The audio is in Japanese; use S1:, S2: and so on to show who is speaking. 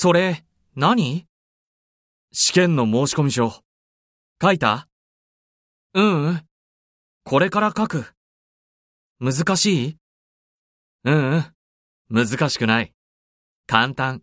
S1: それ、何？
S2: 試験の申込書。書いた？
S1: うんうん。これから書く。難しい？
S2: うんうん。難しくない。簡単。